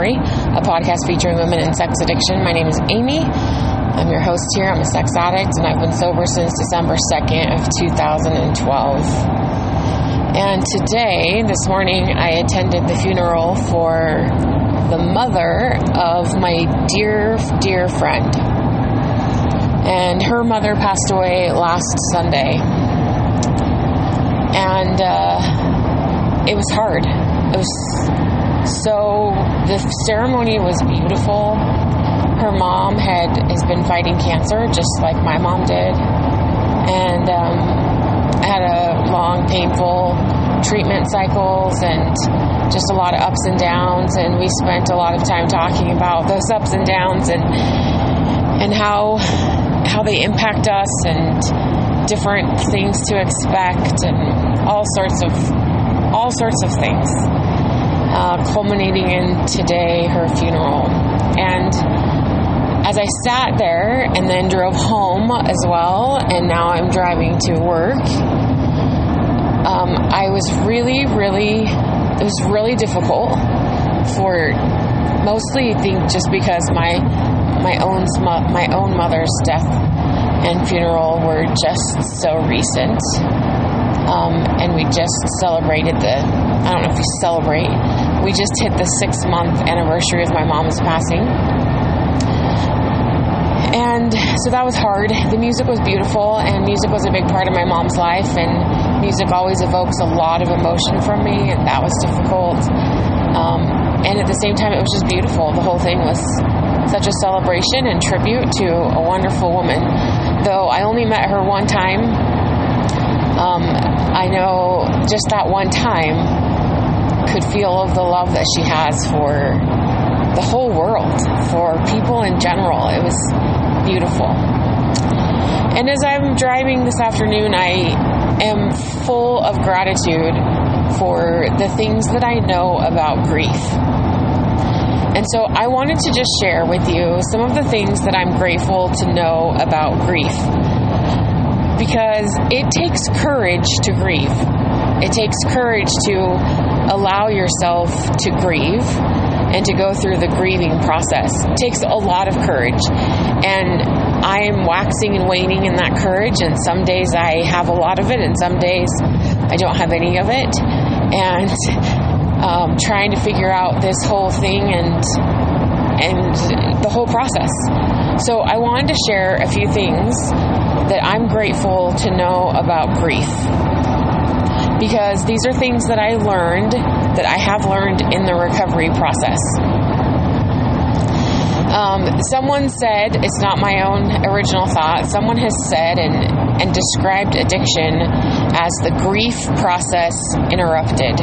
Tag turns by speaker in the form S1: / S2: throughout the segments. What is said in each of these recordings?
S1: Recovery, a podcast featuring women in sex addiction. My name is Amy. I'm your host here. I'm a sex addict, and I've been sober since December 2nd of 2012. And today, this morning, I attended the funeral for the mother of my dear, dear friend. And her mother passed away last Sunday. And, uh, it was hard. It was so the ceremony was beautiful. Her mom had has been fighting cancer just like my mom did, and um, had a long, painful treatment cycles and just a lot of ups and downs. And we spent a lot of time talking about those ups and downs and and how how they impact us and different things to expect and all sorts of all sorts of things, uh, culminating in today, her funeral. And as I sat there and then drove home as well, and now I'm driving to work, um, I was really, really, it was really difficult for mostly, I think, just because my my own my own mother's death and funeral were just so recent. Um, and we just celebrated the I don't know if we celebrate. We just hit the six month anniversary of my mom's passing. And so that was hard. The music was beautiful, and music was a big part of my mom's life. And music always evokes a lot of emotion from me, and that was difficult. Um, and at the same time, it was just beautiful. The whole thing was such a celebration and tribute to a wonderful woman. Though I only met her one time, um, I know just that one time could feel of the love that she has for the whole world, for people in general. It was beautiful. And as I'm driving this afternoon, I am full of gratitude for the things that I know about grief. And so I wanted to just share with you some of the things that I'm grateful to know about grief. Because it takes courage to grieve. It takes courage to allow yourself to grieve and to go through the grieving process. It takes a lot of courage. And I am waxing and waning in that courage. And some days I have a lot of it, and some days I don't have any of it. And um, trying to figure out this whole thing and and the whole process. So I wanted to share a few things that I'm grateful to know about grief because these are things that I learned that I have learned in the recovery process. Um, someone said, it's not my own original thought, someone has said and, and described addiction as the grief process interrupted.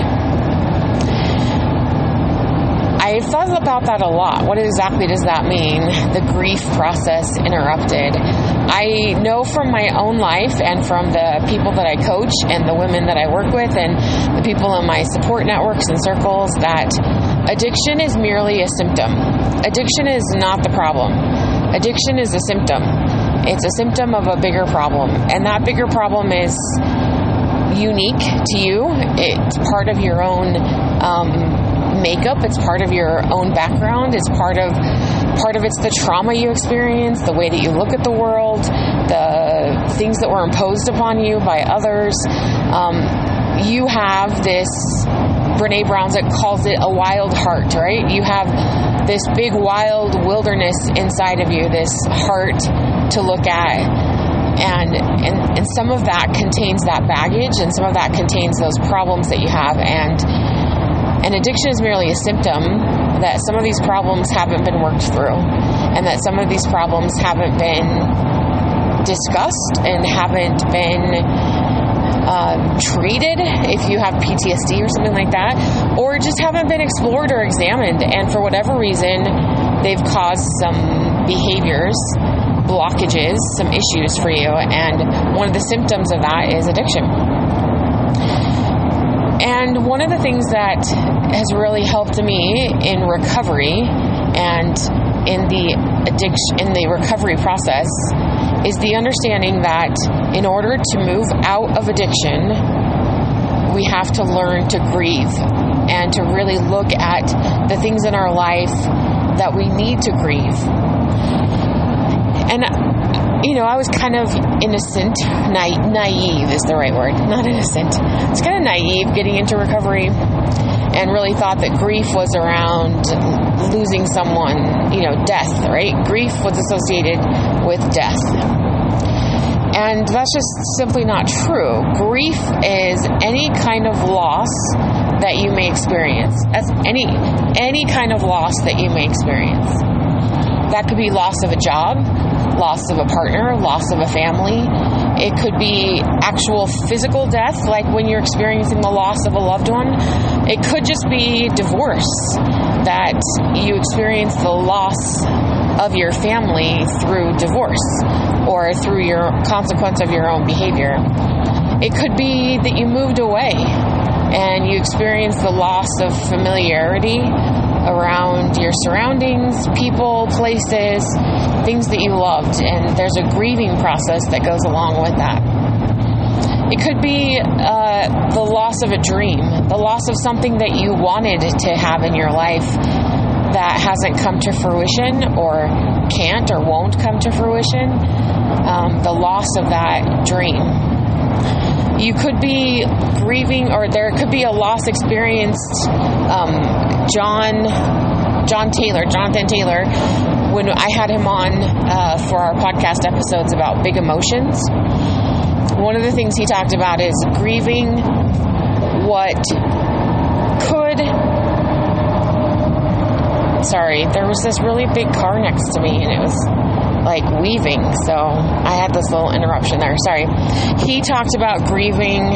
S1: I've thought about that a lot. What exactly does that mean? The grief process interrupted. I know from my own life and from the people that I coach and the women that I work with and the people in my support networks and circles that addiction is merely a symptom. Addiction is not the problem. Addiction is a symptom. It's a symptom of a bigger problem. And that bigger problem is unique to you. It's part of your own um, makeup. It's part of your own background. It's part of part of it's the trauma you experience, the way that you look at the world, the things that were imposed upon you by others. Um, you have this. Brene Brown calls it a wild heart, right? You have this big wild wilderness inside of you, this heart to look at and, and and some of that contains that baggage and some of that contains those problems that you have and and addiction is merely a symptom that some of these problems haven't been worked through and that some of these problems haven't been discussed and haven't been um, treated if you have PTSD or something like that, or just haven't been explored or examined. And for whatever reason, they've caused some behaviors, blockages, some issues for you. And one of the symptoms of that is addiction. And one of the things that has really helped me in recovery and in the addiction in the recovery process is the understanding that in order to move out of addiction we have to learn to grieve and to really look at the things in our life that we need to grieve. And you know, I was kind of innocent, na- naive is the right word, not innocent. I was kind of naive getting into recovery and really thought that grief was around losing someone, you know, death, right? Grief was associated with death. And that's just simply not true. Grief is any kind of loss that you may experience. That's any any kind of loss that you may experience. That could be loss of a job, loss of a partner, loss of a family. It could be actual physical death, like when you're experiencing the loss of a loved one. It could just be divorce, that you experience the loss of your family through divorce or through your consequence of your own behavior. It could be that you moved away and you experience the loss of familiarity around your surroundings, people, places, things that you loved, and there's a grieving process that goes along with that. It could be uh, the loss of a dream, the loss of something that you wanted to have in your life that hasn't come to fruition or can't or won't come to fruition, um, the loss of that dream. You could be grieving, or there could be a loss experienced. Um, John, John Taylor, Jonathan Taylor, when I had him on uh, for our podcast episodes about big emotions, one of the things he talked about is grieving what could sorry, there was this really big car next to me and it was like weaving. So I had this little interruption there. Sorry. He talked about grieving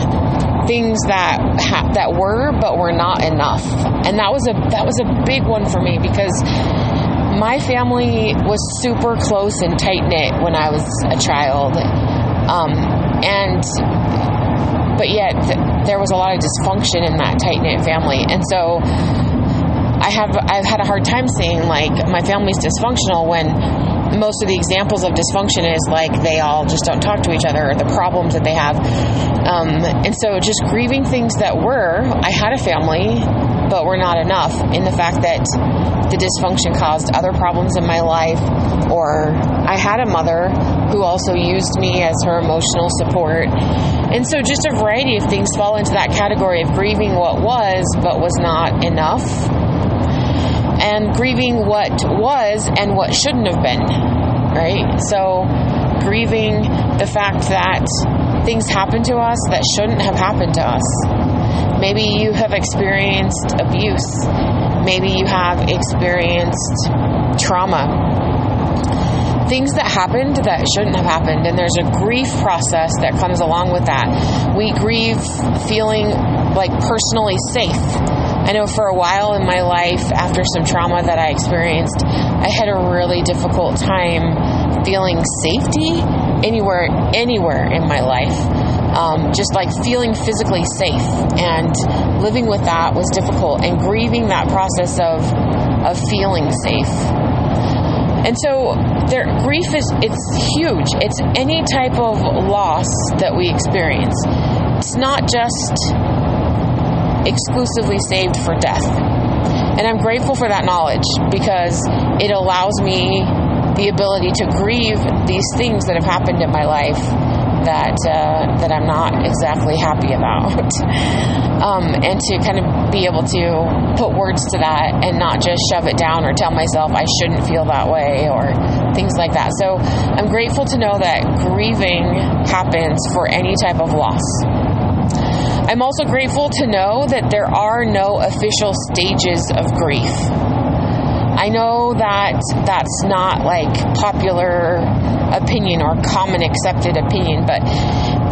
S1: things that ha- that were but were not enough. And that was a that was a big one for me because my family was super close and tight knit when I was a child. Um, and but yet th- there was a lot of dysfunction in that tight knit family. And so I have I've had a hard time seeing like my family's dysfunctional when most of the examples of dysfunction is like they all just don't talk to each other or the problems that they have. Um, and so just grieving things that were, I had a family, but were not enough in the fact that the dysfunction caused other problems in my life, or I had a mother who also used me as her emotional support. And so just a variety of things fall into that category of grieving what was, but was not enough and grieving what was and what shouldn't have been, right? So, grieving the fact that things happen to us that shouldn't have happened to us. Maybe you have experienced abuse. Maybe you have experienced trauma. Things that happened that shouldn't have happened, and there's a grief process that comes along with that. We grieve feeling like personally safe I know for a while in my life, after some trauma that I experienced, I had a really difficult time feeling safety anywhere, anywhere in my life. Um, just like feeling physically safe and living with that was difficult and grieving that process of of feeling safe. And so their grief is it's huge. It's any type of loss that we experience. It's not just exclusively saved for death. And I'm grateful for that knowledge because it allows me the ability to grieve these things that have happened in my life that uh, that I'm not exactly happy about, um, and to kind of be able to put words to that and not just shove it down or tell myself I shouldn't feel that way or things like that. So I'm grateful to know that grieving happens for any type of loss. I'm also grateful to know that there are no official stages of grief. I know that that's not like popular opinion or common accepted opinion, but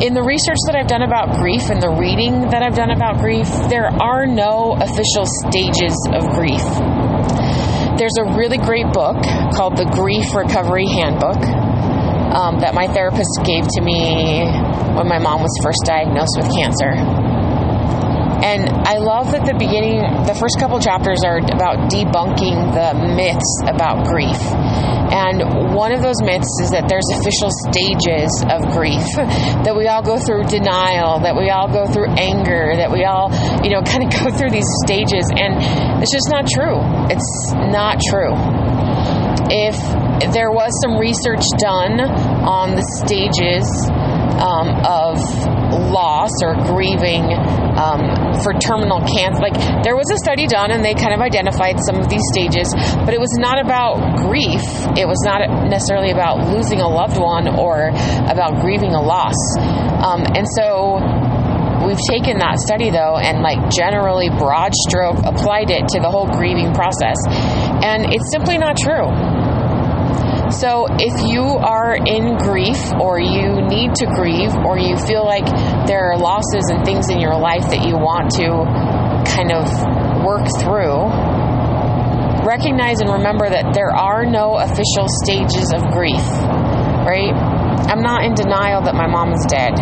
S1: in the research that I've done about grief and the reading that I've done about grief, there are no official stages of grief. There's a really great book called the Grief Recovery Handbook um, that my therapist gave to me when my mom was first diagnosed with cancer. And I love that the beginning, the first couple chapters are about debunking the myths about grief. And one of those myths is that there's official stages of grief, that we all go through denial, that we all go through anger, that we all, you know, kind of go through these stages. And it's just not true. It's not true. If there was some research done on the stages um, of loss or grieving um, for terminal cancer. Like there was a study done and they kind of identified some of these stages, but it was not about grief. It was not necessarily about losing a loved one or about grieving a loss. Um, and so we've taken that study though and like generally broad stroke applied it to the whole grieving process. And it's simply not true. So, if you are in grief or you need to grieve or you feel like there are losses and things in your life that you want to kind of work through, recognize and remember that there are no official stages of grief, right? I'm not in denial that my mom is dead.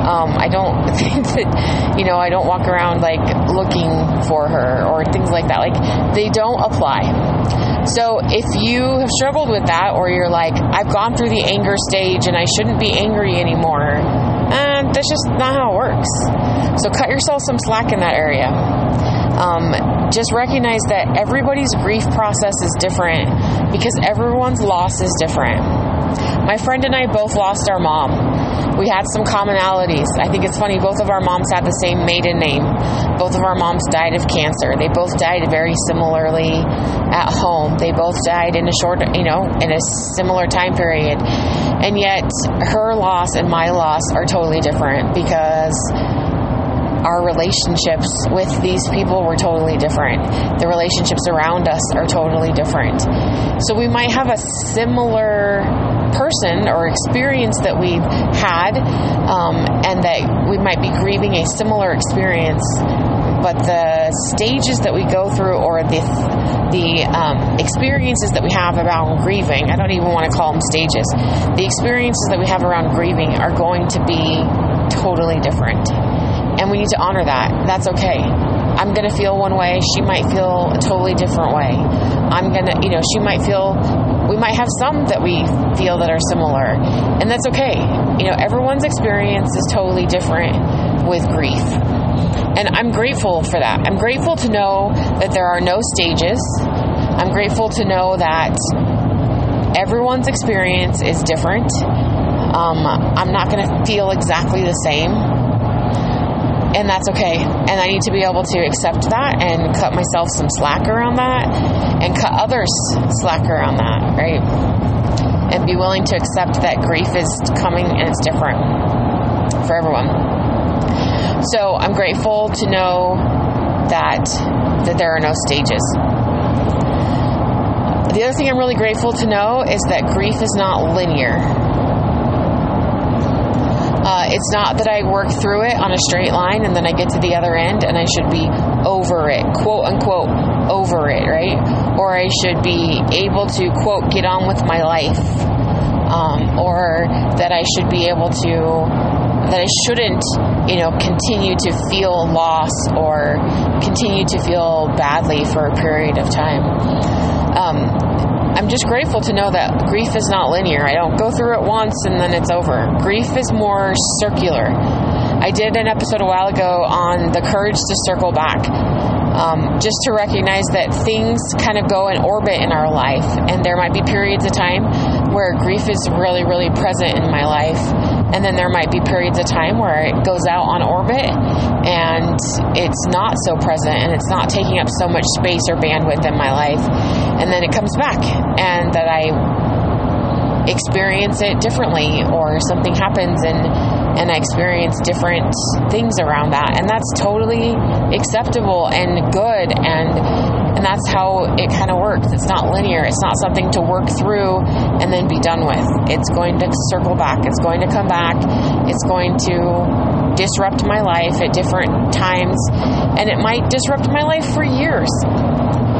S1: Um, I don't think that, you know, I don't walk around like looking for her or things like that. Like, they don't apply. So if you have struggled with that, or you're like, I've gone through the anger stage and I shouldn't be angry anymore, and that's just not how it works. So cut yourself some slack in that area. Um, just recognize that everybody's grief process is different because everyone's loss is different. My friend and I both lost our mom. We had some commonalities. I think it's funny, both of our moms had the same maiden name. Both of our moms died of cancer. They both died very similarly at home. They both died in a short, you know, in a similar time period. And yet, her loss and my loss are totally different because our relationships with these people were totally different. The relationships around us are totally different. So we might have a similar person or experience that we've had, um, and that we might be grieving a similar experience, but the stages that we go through or the the um, experiences that we have around grieving, I don't even want to call them stages, the experiences that we have around grieving are going to be totally different and we need to honor that. That's okay. I'm going to feel one way. She might feel a totally different way. I'm going to, you know, she might feel, we might have some that we feel that are similar. And that's okay. You know, everyone's experience is totally different with grief. And I'm grateful for that. I'm grateful to know that there are no stages. I'm grateful to know that everyone's experience is different. Um, I'm not going to feel exactly the same and that's okay. And I need to be able to accept that and cut myself some slack around that and cut others slack around that, right? And be willing to accept that grief is coming and it's different for everyone. So I'm grateful to know that that there are no stages. The other thing I'm really grateful to know is that grief is not linear uh, it's not that I work through it on a straight line and then I get to the other end and I should be over it, quote unquote, over it, right? Or I should be able to, quote, get on with my life. Um, or that I should be able to, that I shouldn't, you know, continue to feel loss or continue to feel badly for a period of time. Um, I'm just grateful to know that grief is not linear. I don't go through it once and then it's over. Grief is more circular. I did an episode a while ago on the courage to circle back. Um, just to recognize that things kind of go in orbit in our life, and there might be periods of time where grief is really, really present in my life, and then there might be periods of time where it goes out on orbit and it's not so present and it's not taking up so much space or bandwidth in my life, and then it comes back, and that I experience it differently, or something happens and and I experience different things around that. And that's totally acceptable and good. And And that's how it kind of works. It's not linear. It's not something to work through and then be done with. It's going to circle back. It's going to come back. It's going to disrupt my life at different times. And it might disrupt my life for years.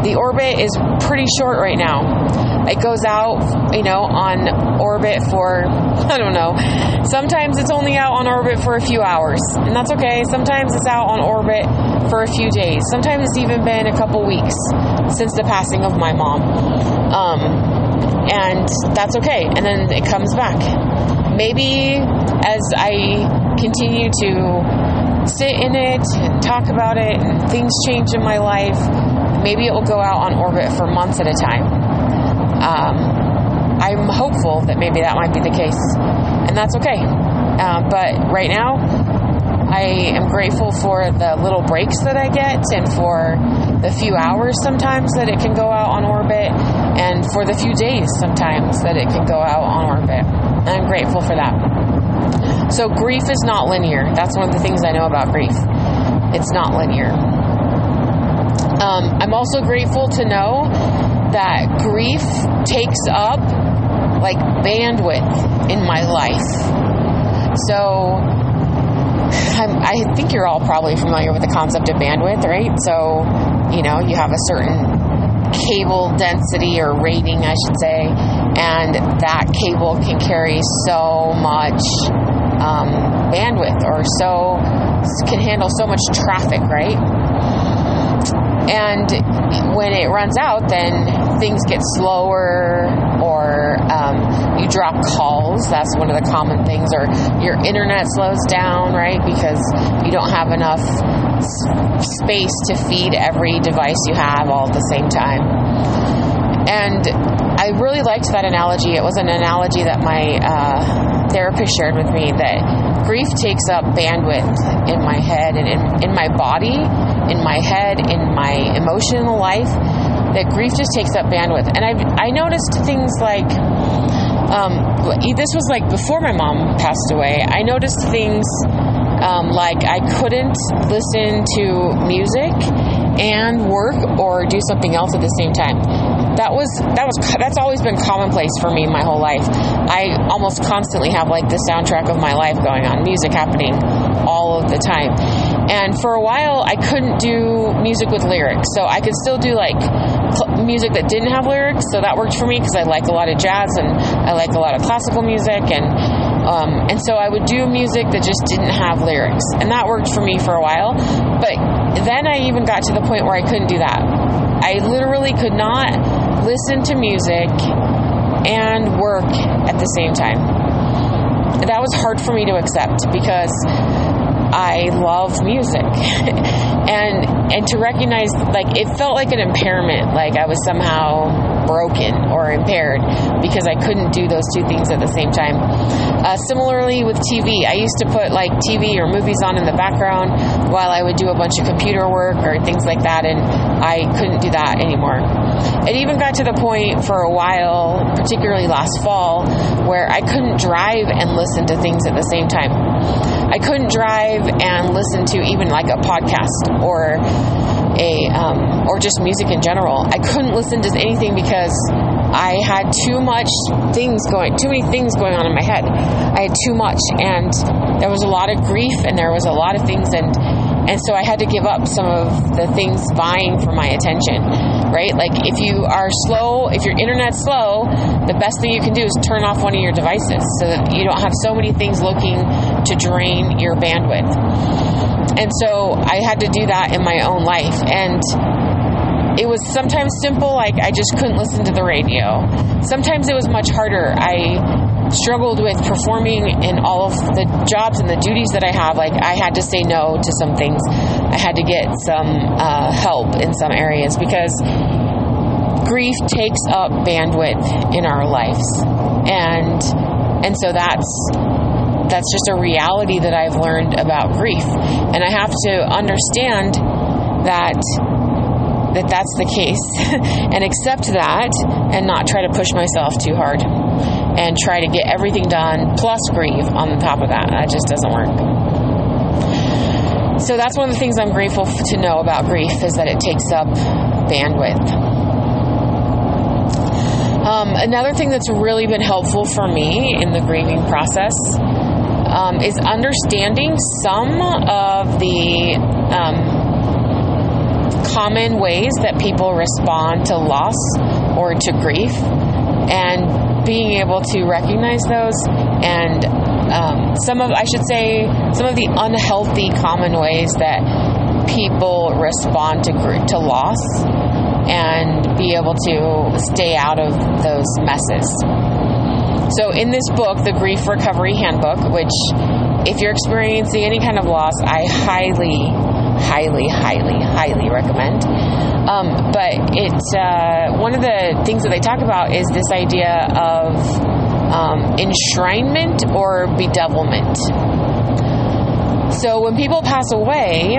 S1: The orbit is pretty short right now it goes out, you know, on orbit for, I don't know. Sometimes it's only out on orbit for a few hours, and that's okay. Sometimes it's out on orbit for a few days. Sometimes it's even been a couple weeks since the passing of my mom. Um, and that's okay. And then it comes back. Maybe as I continue to sit in it and talk about it and things change in my life, maybe it will go out on orbit for months at a time um, I'm hopeful that maybe that might be the case, and that's okay. Uh, but right now, I am grateful for the little breaks that I get and for the few hours sometimes that it can go out on orbit and for the few days sometimes that it can go out on orbit. I'm grateful for that. So, grief is not linear. That's one of the things I know about grief. It's not linear. Um, I'm also grateful to know that grief takes up like bandwidth in my life. So I'm, i think you're all probably familiar with the concept of bandwidth, right? So, you know, you have a certain cable density or rating, I should say, and that cable can carry so much um, bandwidth or so can handle so much traffic, right? And when it runs out, then things get slower, or um, you drop calls. That's one of the common things. Or your internet slows down, right? Because you don't have enough space to feed every device you have all at the same time. And I really liked that analogy. It was an analogy that my uh, therapist shared with me that grief takes up bandwidth in my head and in, in my body in my head, in my emotional life, that grief just takes up bandwidth. And I I noticed things like um, this was like before my mom passed away. I noticed things um, like I couldn't listen to music and work or do something else at the same time. That was that was that's always been commonplace for me my whole life. I almost constantly have like the soundtrack of my life going on, music happening all of the time. And for a while, I couldn't do music with lyrics, so I could still do like music that didn't have lyrics. So that worked for me because I like a lot of jazz and I like a lot of classical music and um, and so I would do music that just didn't have lyrics. And that worked for me for a while. But then I even got to the point where I couldn't do that. I literally could not listen to music and work at the same time. That was hard for me to accept because I love music. and and to recognize like it felt like an impairment, like I was somehow broken or impaired because I couldn't do those two things at the same time. Uh, similarly with TV, I used to put like TV or movies on in the background while I would do a bunch of computer work or things like that, and I couldn't do that anymore. It even got to the point for a while, particularly last fall, where I couldn't drive and listen to things at the same time. I couldn't drive and listen to even like a podcast or a um, or just music in general. I couldn't listen to anything because I had too much things going, too many things going on in my head. I had too much, and there was a lot of grief, and there was a lot of things, and and so I had to give up some of the things vying for my attention, right? Like if you are slow, if your internet's slow, the best thing you can do is turn off one of your devices so that you don't have so many things looking to drain your bandwidth. And so I had to do that in my own life. And it was sometimes simple, like I just couldn't listen to the radio. Sometimes it was much harder. I struggled with performing in all of the jobs and the duties that I have. Like I had to say no to some things. I had to get some uh, help in some areas because grief takes up bandwidth in our lives, and and so that's that's just a reality that I've learned about grief, and I have to understand that that that's the case and accept that and not try to push myself too hard and try to get everything done plus grieve on the top of that. That just doesn't work. So that's one of the things I'm grateful to know about grief is that it takes up bandwidth. Um, another thing that's really been helpful for me in the grieving process um, is understanding some of the um, common ways that people respond to loss or to grief and being able to recognize those and um, some of, I should say, some of the unhealthy common ways that people respond to to loss and be able to stay out of those messes. So, in this book, the Grief Recovery Handbook, which, if you're experiencing any kind of loss, I highly, highly, highly, highly recommend. Um, but it's uh, one of the things that they talk about is this idea of um, enshrinement or bedevilment. So when people pass away,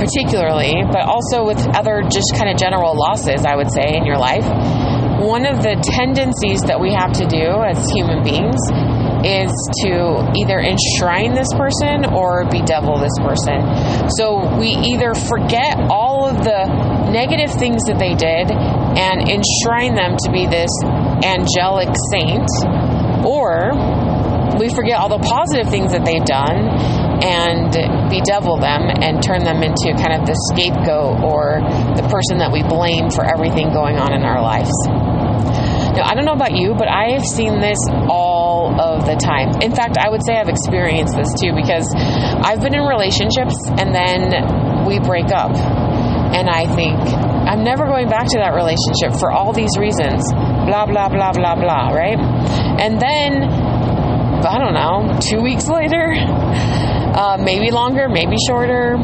S1: particularly, but also with other just kind of general losses, I would say, in your life, one of the tendencies that we have to do as human beings is to either enshrine this person or bedevil this person. So we either forget all of the negative things that they did and enshrine them to be this angelic saint or we forget all the positive things that they've done and bedevil them and turn them into kind of the scapegoat or the person that we blame for everything going on in our lives. Now, I don't know about you, but I have seen this all of the time. In fact, I would say I've experienced this too because I've been in relationships and then we break up. And I think, I'm never going back to that relationship for all these reasons. Blah, blah, blah, blah, blah, right? And then, I don't know, two weeks later, uh, maybe longer, maybe shorter.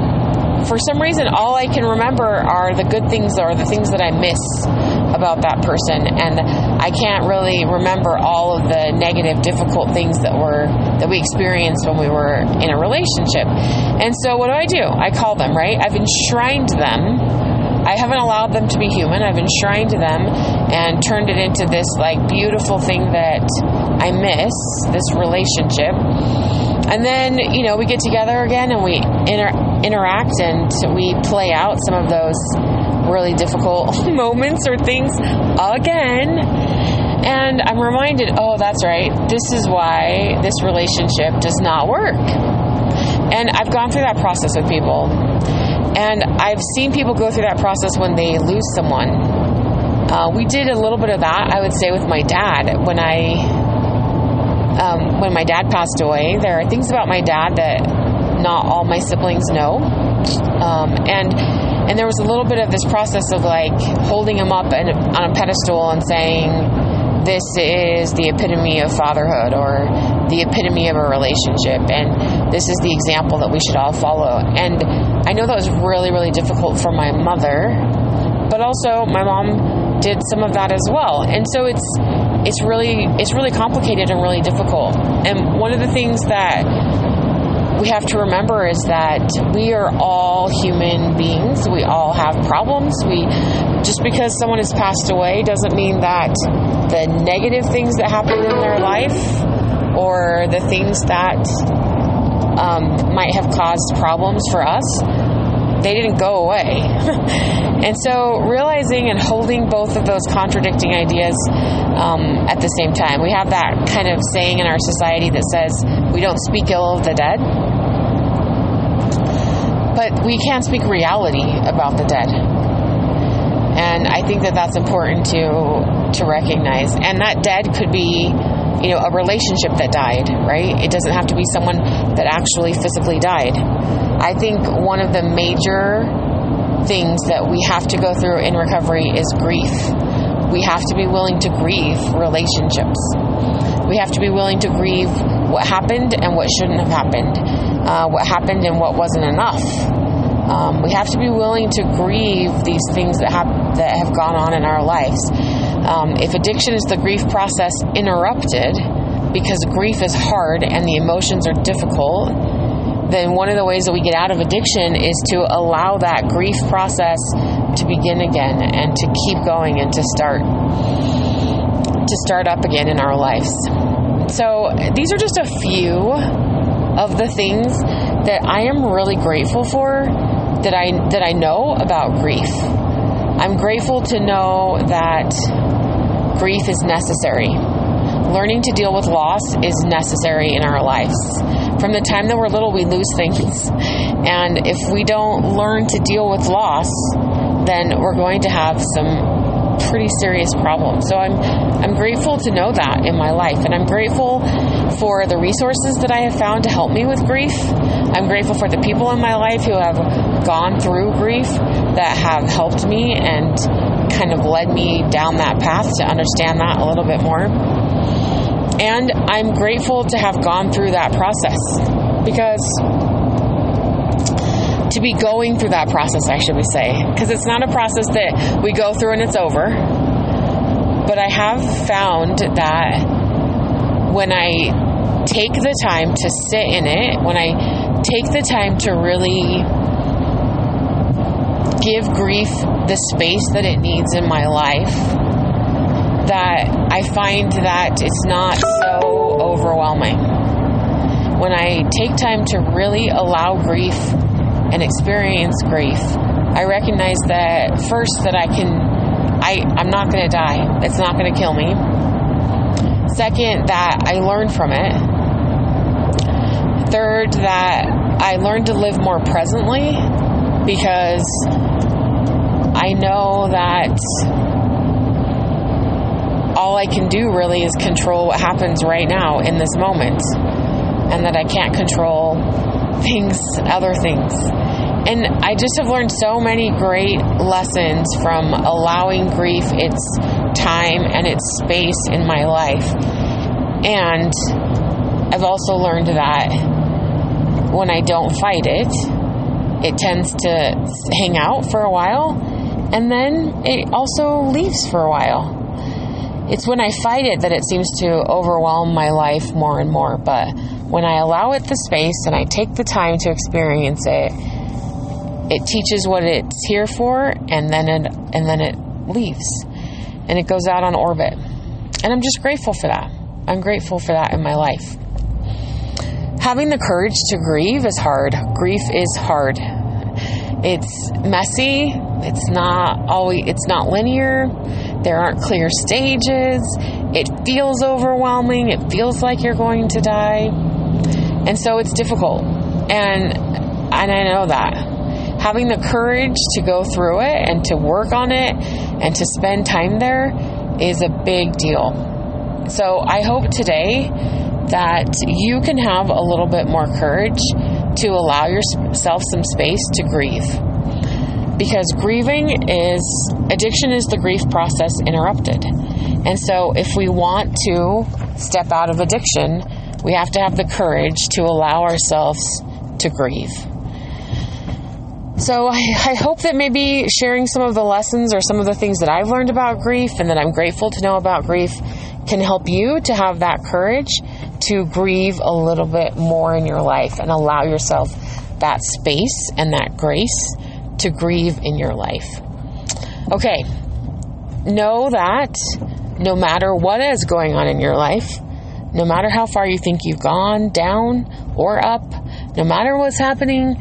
S1: For some reason, all I can remember are the good things or the things that I miss about that person, and I can't really remember all of the negative, difficult things that were that we experienced when we were in a relationship. And so, what do I do? I call them. Right? I've enshrined them I haven't allowed them to be human. I've enshrined them and turned it into this like beautiful thing that I miss, this relationship. And then, you know, we get together again and we inter- interact and we play out some of those really difficult moments or things again. And I'm reminded, oh, that's right. This is why this relationship does not work. And I've gone through that process with people. And I've seen people go through that process when they lose someone. Uh, we did a little bit of that, I would say, with my dad when I um, when my dad passed away. There are things about my dad that not all my siblings know, um, and and there was a little bit of this process of like holding him up and, on a pedestal and saying, "This is the epitome of fatherhood," or the epitome of a relationship, and this is the example that we should all follow. And I know that was really, really difficult for my mother, but also my mom did some of that as well. And so it's it's really it's really complicated and really difficult. And one of the things that we have to remember is that we are all human beings. All have problems. We just because someone has passed away doesn't mean that the negative things that happen in their life or the things that um, might have caused problems for us, they didn't go away. and so realizing and holding both of those contradicting ideas um, at the same time. We have that kind of saying in our society that says we don't speak ill of the dead. But we can speak reality about the dead. And I think that that's important to to recognize. And that dead could be you know, a relationship that died, right? It doesn't have to be someone that actually physically died. I think one of the major things that we have to go through in recovery is grief. We have to be willing to grieve relationships. We have to be willing to grieve what happened and what shouldn't have happened, uh, what happened and what wasn't enough. Um, we have to be willing to grieve these things that have that have gone on in our lives. Um, if addiction is the grief process interrupted because grief is hard and the emotions are difficult, then one of the ways that we get out of addiction is to allow that grief process to begin again and to keep going and to start to start up again in our lives. So these are just a few of the things that I am really grateful for that I that I know about grief. I'm grateful to know that grief is necessary. Learning to deal with loss is necessary in our lives. From the time that we're little, we lose things. And if we don't learn to deal with loss, then we're going to have some pretty serious problem. So I'm I'm grateful to know that in my life and I'm grateful for the resources that I have found to help me with grief. I'm grateful for the people in my life who have gone through grief that have helped me and kind of led me down that path to understand that a little bit more. And I'm grateful to have gone through that process because to be going through that process, I should say, because it's not a process that we go through and it's over. But I have found that when I take the time to sit in it, when I take the time to really give grief the space that it needs in my life, that I find that it's not so overwhelming. When I take time to really allow grief and experience grief, I recognize that first that I can I I'm not going to die. It's not going to kill me. Second that I learn from it. Third that I learn to live more presently because I know that all I can do really is control what happens right now in this moment and that I can't control things, other things. And I just have learned so many great lessons from allowing grief its time and its space in my life. And I've also learned that when I don't fight it, it tends to hang out for a while and then it also leaves for a while. It's when I fight it that it seems to overwhelm my life more and more. But when I allow it the space and I take the time to experience it, it teaches what it's here for and then it and then it leaves and it goes out on orbit. And i'm just grateful for that. I'm grateful for that in my life. Having the courage to grieve is hard. Grief is hard. It's messy. It's not always it's not linear. There aren't clear stages. It feels overwhelming. It feels like you're going to die and so it's difficult and and i know that having the courage to go through it and to work on it and to spend time there is a big deal. So I hope today that you can have a little bit more courage to allow yourself some space to grieve. Because grieving is, addiction is the grief process interrupted. And so if we want to step out of addiction, we have to have the courage to allow ourselves to grieve. So I, I, hope that maybe sharing some of the lessons or some of the things that I've learned about grief and that I'm grateful to know about grief can help you to have that courage to grieve a little bit more in your life and allow yourself that space and that grace to grieve in your life. Okay, know that no matter what is going on in your life, no matter how far you think you've gone down or up, no matter what's happening,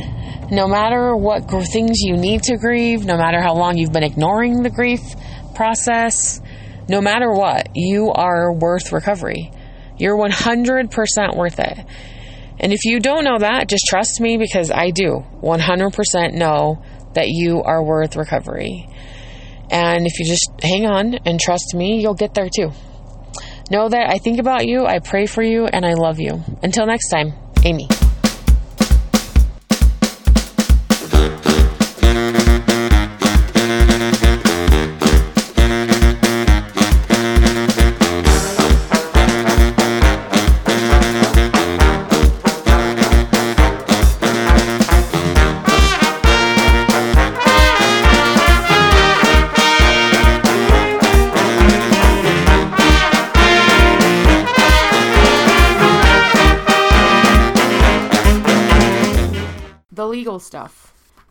S1: no matter what things you need to grieve, no matter how long you've been ignoring the grief process, no matter what, you are worth recovery. You're 100% worth it. And if you don't know that, just trust me because I do 100% know that you are worth recovery. And if you just hang on and trust me, you'll get there too. Know that I think about you, I pray for you, and I love you. Until next time, Amy.